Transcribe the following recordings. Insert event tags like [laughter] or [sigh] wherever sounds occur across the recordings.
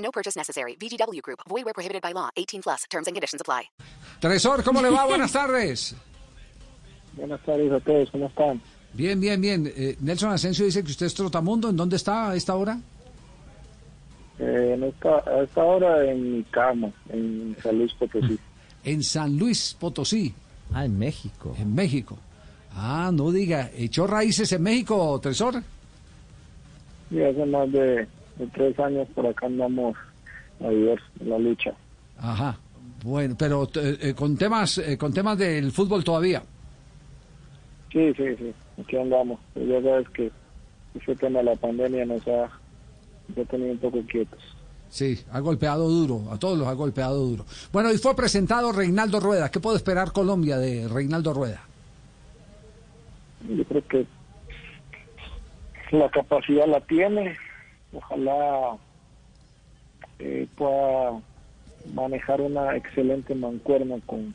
No purchase necessary. VGW Group. Void where prohibited by law. 18 plus. Terms and conditions apply. Tresor, ¿cómo le va? Buenas [laughs] tardes. Buenas tardes a todos, ¿cómo están? Bien, bien, bien. Eh, Nelson Asensio dice que usted es trotamundo. ¿En dónde está a esta hora? Eh, en esta, a esta hora en mi cama, en San Luis Potosí. [laughs] En San Luis Potosí, Ah, en México. en México. Ah, no diga, ¿echó raíces en México, Tresor? Y hace más de, de tres años por acá andamos a vivir la lucha. Ajá. Bueno, pero eh, eh, con temas eh, con temas del fútbol todavía. Sí, sí, sí, aquí andamos. Pero ya sabes que ese tema de la pandemia nos ha, nos ha tenido un poco quietos. Sí, ha golpeado duro, a todos los ha golpeado duro. Bueno, y fue presentado Reinaldo Rueda. ¿Qué puede esperar Colombia de Reinaldo Rueda? Yo creo que la capacidad la tiene. Ojalá eh, pueda manejar una excelente mancuerna con,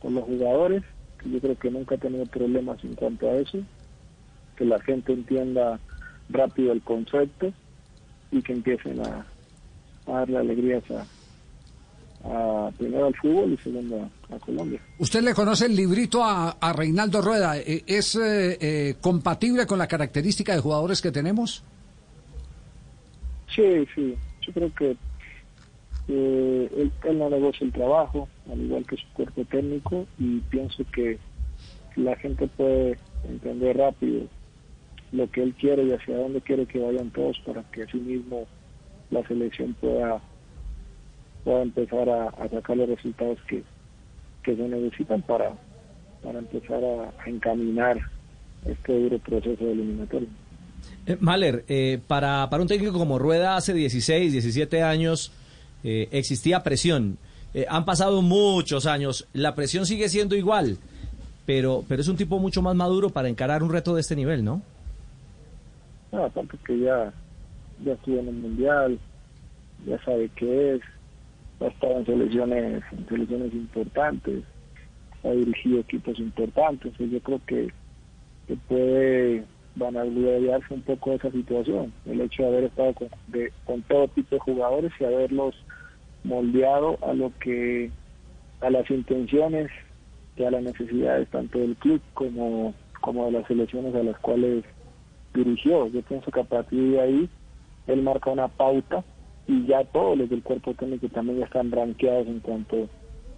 con los jugadores. que Yo creo que nunca ha tenido problemas en cuanto a eso. Que la gente entienda rápido el concepto y que empiecen a, darle alegrías a, primero al fútbol y segundo a, Colombia. ¿Usted le conoce el librito a, Reinaldo Rueda? Eh, ¿Es eh, eh, compatible con la característica de jugadores que tenemos? Sí, sí. Yo creo que eh, él, él no negocia el trabajo, al igual que su cuerpo técnico, y pienso que la gente puede entender rápido lo que él quiere y hacia dónde quiere que vayan todos para que así mismo la selección pueda, pueda empezar a, sacar los resultados que, que se necesitan para, para empezar a, a encaminar este duro proceso de eliminatorio. Eh, Mahler, eh, para, para un técnico como Rueda hace 16, 17 años eh, existía presión. Eh, han pasado muchos años, la presión sigue siendo igual, pero, pero es un tipo mucho más maduro para encarar un reto de este nivel, ¿no? No, aparte que ya, ya estuvo en el mundial, ya sabe qué es, ha estado en selecciones, en selecciones importantes, ha dirigido equipos importantes, yo creo que, que puede vanagloriarse un poco de esa situación, el hecho de haber estado con, de, con todo tipo de jugadores y haberlos moldeado a lo que, a las intenciones y a las necesidades tanto del club como, como de las selecciones a las cuales dirigió. Yo pienso que a partir de ahí él marca una pauta y ya todos los del cuerpo técnico también están rankeados en cuanto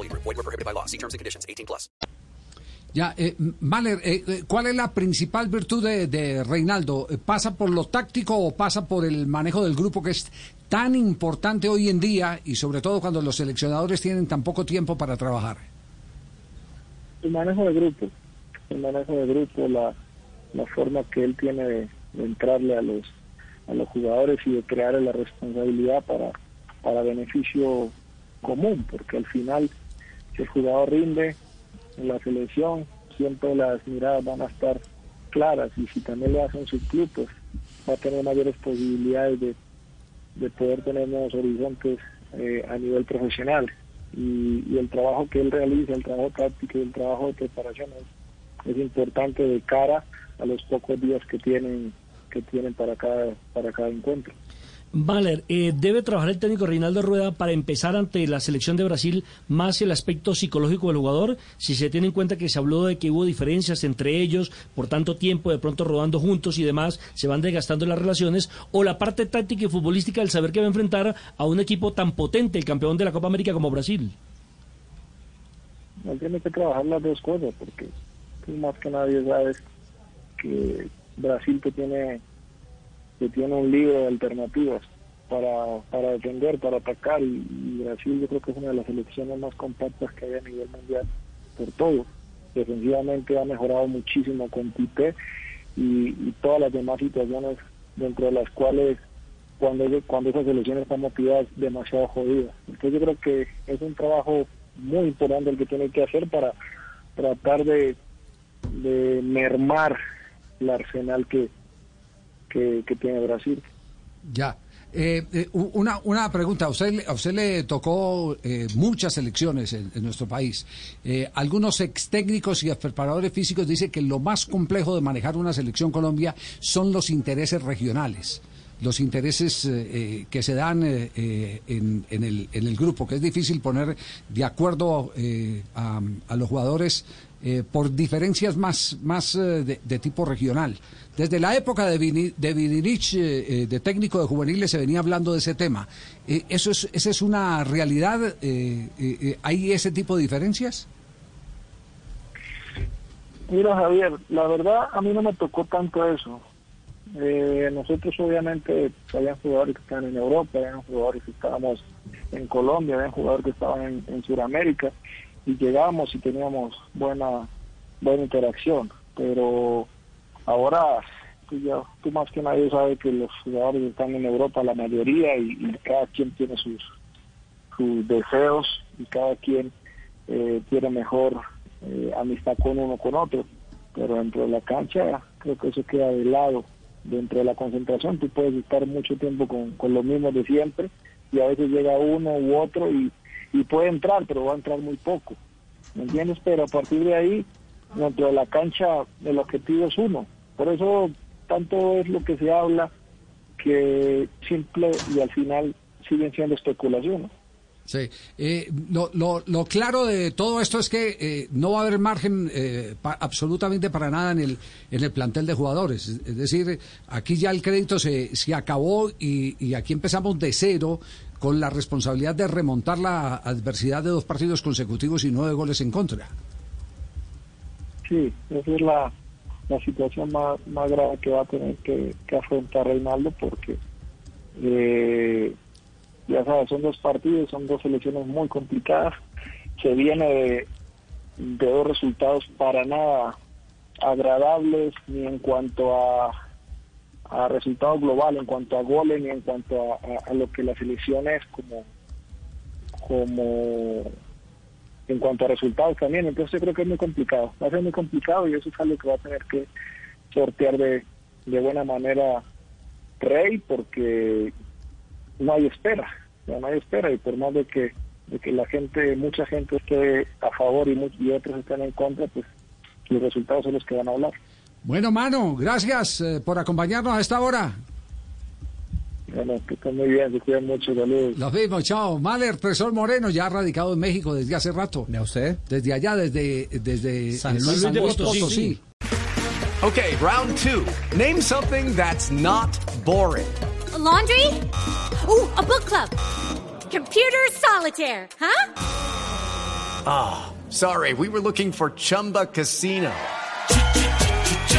Group. Void where prohibited by law. See terms and conditions. 18 plus. Ya, eh, Mahler, eh, eh, ¿cuál es la principal virtud de, de Reinaldo? Eh, ¿Pasa por lo táctico o pasa por el manejo del grupo que es tan importante hoy en día y sobre todo cuando los seleccionadores tienen tan poco tiempo para trabajar? el manejo de grupo, el manejo de grupo, la, la forma que él tiene de, de entrarle a los a los jugadores y de crear la responsabilidad para, para beneficio común, porque al final si el jugador rinde en la selección, siempre las miradas van a estar claras y si también lo hace en su club, pues va a tener mayores posibilidades de, de poder tener nuevos horizontes eh, a nivel profesional. Y, y el trabajo que él realiza, el trabajo táctico y el trabajo de preparación es, es importante de cara a los pocos días que tienen que tienen para cada para cada encuentro. Valer, eh, ¿debe trabajar el técnico Reinaldo Rueda para empezar ante la selección de Brasil más el aspecto psicológico del jugador? Si se tiene en cuenta que se habló de que hubo diferencias entre ellos por tanto tiempo, de pronto rodando juntos y demás, se van desgastando las relaciones, o la parte táctica y futbolística del saber que va a enfrentar a un equipo tan potente, el campeón de la Copa América como Brasil. No tiene que trabajar las dos cosas, porque más que nadie sabes que Brasil que tiene que tiene un libro de alternativas para, para defender, para atacar y, Brasil yo creo que es una de las selecciones más compactas que hay a nivel mundial por todo. Defensivamente ha mejorado muchísimo con Tite y, todas las demás situaciones dentro de las cuales cuando, cuando esa selección está motivada demasiado jodida. Entonces yo creo que es un trabajo muy importante el que tiene que hacer para tratar de mermar el arsenal que, que, tiene Brasil. Ya. Eh, eh, una, una pregunta, a usted, a usted le tocó eh, muchas elecciones en, nuestro país. algunos ex técnicos y preparadores físicos dicen que lo más complejo de manejar una selección Colombia son los intereses regionales los intereses que se dan en, en, el, en, el, grupo, que es difícil poner de acuerdo a, a, los jugadores por diferencias más, más de, de, tipo regional. Desde la época de, de Vidirich, eh, eh, de técnico de juveniles, se venía hablando de ese tema. Eh, ¿Eso es, ¿Esa es una realidad? ¿Hay ese tipo de diferencias? Mira, Javier, la verdad a mí no me tocó tanto eso. nosotros obviamente había jugadores que estaban en Europa, había jugadores que estábamos en Colombia, había jugadores que estaban en, en Sudamérica y llegábamos y teníamos buena buena interacción, pero Ahora, tú, ya, tú más que nadie sabes que los jugadores están en Europa, la mayoría, y, cada quien tiene sus, sus deseos y cada quien eh, tiene mejor eh, amistad con uno con otro. Pero dentro de la cancha creo que eso queda de lado. Dentro de la concentración tú puedes estar mucho tiempo con, con los mismos de siempre y a veces llega uno u otro y, y puede entrar, pero va a entrar muy poco. ¿Me entiendes? Pero a partir de ahí, dentro de la cancha, el objetivo es uno, por eso tanto es lo que se habla que simple y al final siguen siendo especulaciones. Sí, eh, lo, lo, claro de todo esto es que eh, no va a haber margen eh, absolutamente para nada en el, en el plantel de jugadores. Es decir, aquí ya el crédito se, se acabó y, y aquí empezamos de cero con la responsabilidad de remontar la adversidad de dos partidos consecutivos y nueve goles en contra. Sí, esa es la, la situación más, más grave que va a tener que, afrontar Reinaldo porque eh, ya sabes, son dos partidos, son dos elecciones muy complicadas, se viene de, dos resultados para nada agradables ni en cuanto a, a resultado global, en cuanto a goles, en cuanto a, lo que la selección es como como en cuanto a resultados también. Entonces yo creo que es muy complicado. Va a ser muy complicado y eso es algo que va a tener que sortear de, de buena manera Rey porque no hay espera. No hay espera y por más de que, de que la gente, mucha gente esté a favor y, y otros estén en contra, pues los resultados son los que van a hablar. Bueno, mano, gracias eh, por acompañarnos a esta hora. Bueno, que estén muy bien, se cuidan mucho, saludos. Los mismos, chao. Mahler, profesor Moreno, ya radicado en México desde hace rato. ¿De usted? Desde allá, desde, desde San Luis, de Potosí. Okay, round two. Name something that's not boring. A laundry? Ooh, a book club. Computer solitaire, huh? Ah, oh, sorry, we were looking for Chumba Casino.